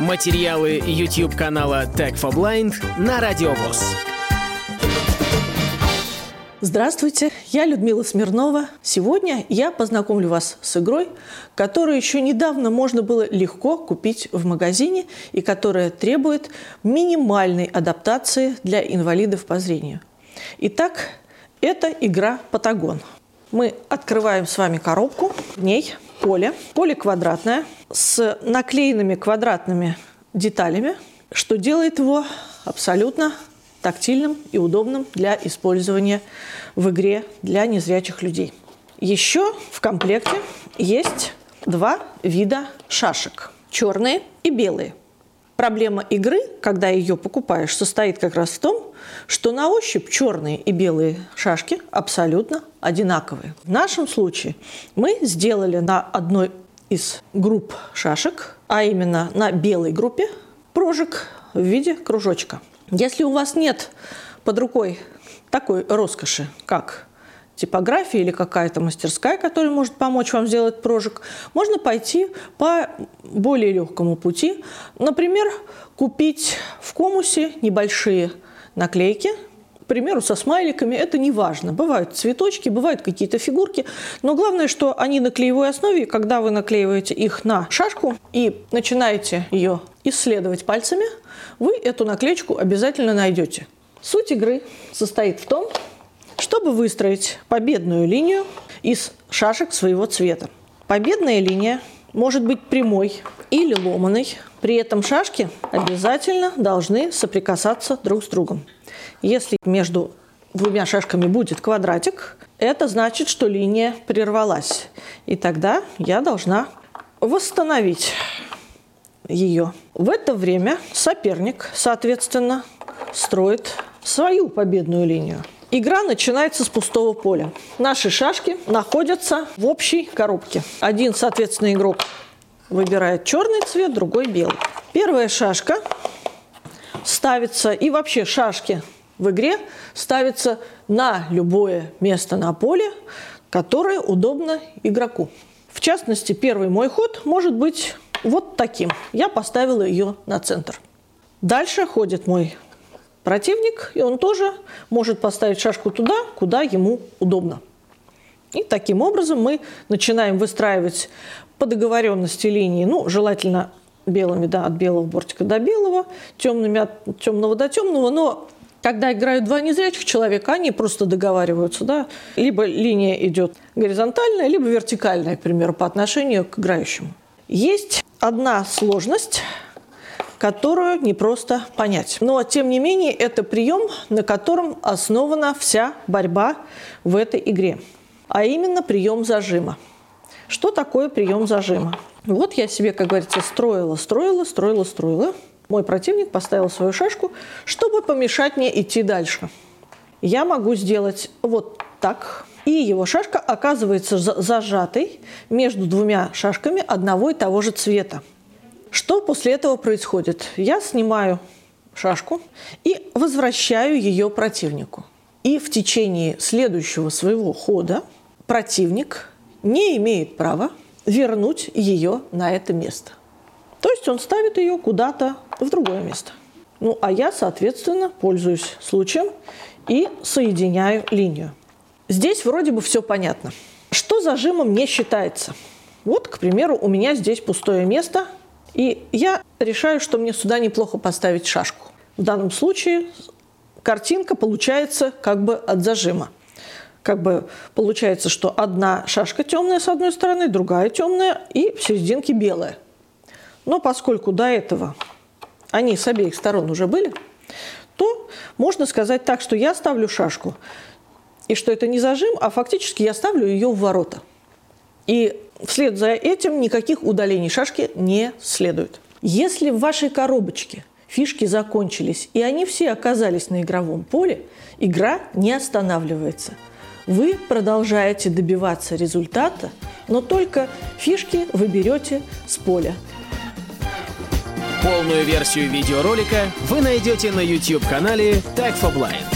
Материалы YouTube канала Tech for Blind на Радиовоз. Здравствуйте, я Людмила Смирнова. Сегодня я познакомлю вас с игрой, которую еще недавно можно было легко купить в магазине и которая требует минимальной адаптации для инвалидов по зрению. Итак, это игра «Патагон». Мы открываем с вами коробку, в ней поле. Поле квадратное с наклеенными квадратными деталями, что делает его абсолютно тактильным и удобным для использования в игре для незрячих людей. Еще в комплекте есть два вида шашек – черные и белые. Проблема игры, когда ее покупаешь, состоит как раз в том, что на ощупь черные и белые шашки абсолютно одинаковые. В нашем случае мы сделали на одной из групп шашек, а именно на белой группе, прожиг в виде кружочка. Если у вас нет под рукой такой роскоши, как типография или какая-то мастерская, которая может помочь вам сделать прожиг, можно пойти по более легкому пути. Например, купить в комусе небольшие наклейки, к примеру, со смайликами, это не важно. Бывают цветочки, бывают какие-то фигурки, но главное, что они на клеевой основе, и когда вы наклеиваете их на шашку и начинаете ее исследовать пальцами, вы эту наклеечку обязательно найдете. Суть игры состоит в том, чтобы выстроить победную линию из шашек своего цвета. Победная линия может быть прямой или ломаной. При этом шашки обязательно должны соприкасаться друг с другом. Если между двумя шашками будет квадратик, это значит, что линия прервалась. И тогда я должна восстановить ее. В это время соперник, соответственно, строит свою победную линию. Игра начинается с пустого поля. Наши шашки находятся в общей коробке. Один, соответственно, игрок выбирает черный цвет, другой белый. Первая шашка ставится, и вообще шашки в игре ставятся на любое место на поле, которое удобно игроку. В частности, первый мой ход может быть вот таким. Я поставила ее на центр. Дальше ходит мой противник, и он тоже может поставить шашку туда, куда ему удобно. И таким образом мы начинаем выстраивать по договоренности линии, ну, желательно белыми, да, от белого бортика до белого, темными от темного до темного, но когда играют два незрячих человека, они просто договариваются, да, либо линия идет горизонтальная, либо вертикальная, к примеру, по отношению к играющему. Есть одна сложность – которую не просто понять. Но, тем не менее, это прием, на котором основана вся борьба в этой игре. А именно прием зажима. Что такое прием зажима? Вот я себе, как говорится, строила, строила, строила, строила. Мой противник поставил свою шашку, чтобы помешать мне идти дальше. Я могу сделать вот так, и его шашка оказывается зажатой между двумя шашками одного и того же цвета. Что после этого происходит? Я снимаю шашку и возвращаю ее противнику. И в течение следующего своего хода противник не имеет права вернуть ее на это место. То есть он ставит ее куда-то в другое место. Ну, а я, соответственно, пользуюсь случаем и соединяю линию. Здесь вроде бы все понятно. Что зажимом не считается? Вот, к примеру, у меня здесь пустое место, и я решаю, что мне сюда неплохо поставить шашку. В данном случае картинка получается как бы от зажима. Как бы получается, что одна шашка темная с одной стороны, другая темная и в серединке белая. Но поскольку до этого они с обеих сторон уже были, то можно сказать так, что я ставлю шашку, и что это не зажим, а фактически я ставлю ее в ворота. И вслед за этим никаких удалений шашки не следует. Если в вашей коробочке фишки закончились, и они все оказались на игровом поле, игра не останавливается. Вы продолжаете добиваться результата, но только фишки вы берете с поля. Полную версию видеоролика вы найдете на YouTube-канале Tag for Blind.